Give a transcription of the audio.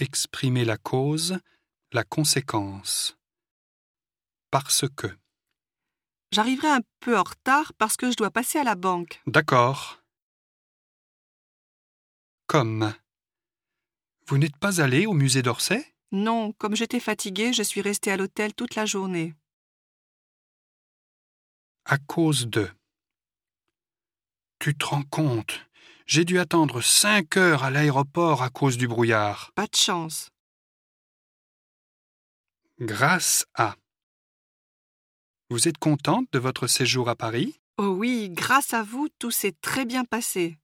Exprimez la cause, la conséquence. Parce que. J'arriverai un peu en retard parce que je dois passer à la banque. D'accord. Comme. Vous n'êtes pas allé au musée d'Orsay? Non, comme j'étais fatiguée, je suis restée à l'hôtel toute la journée. À cause de. Tu te rends compte J'ai dû attendre cinq heures à l'aéroport à cause du brouillard. Pas de chance. Grâce à. Vous êtes contente de votre séjour à Paris? Oh oui, grâce à vous, tout s'est très bien passé.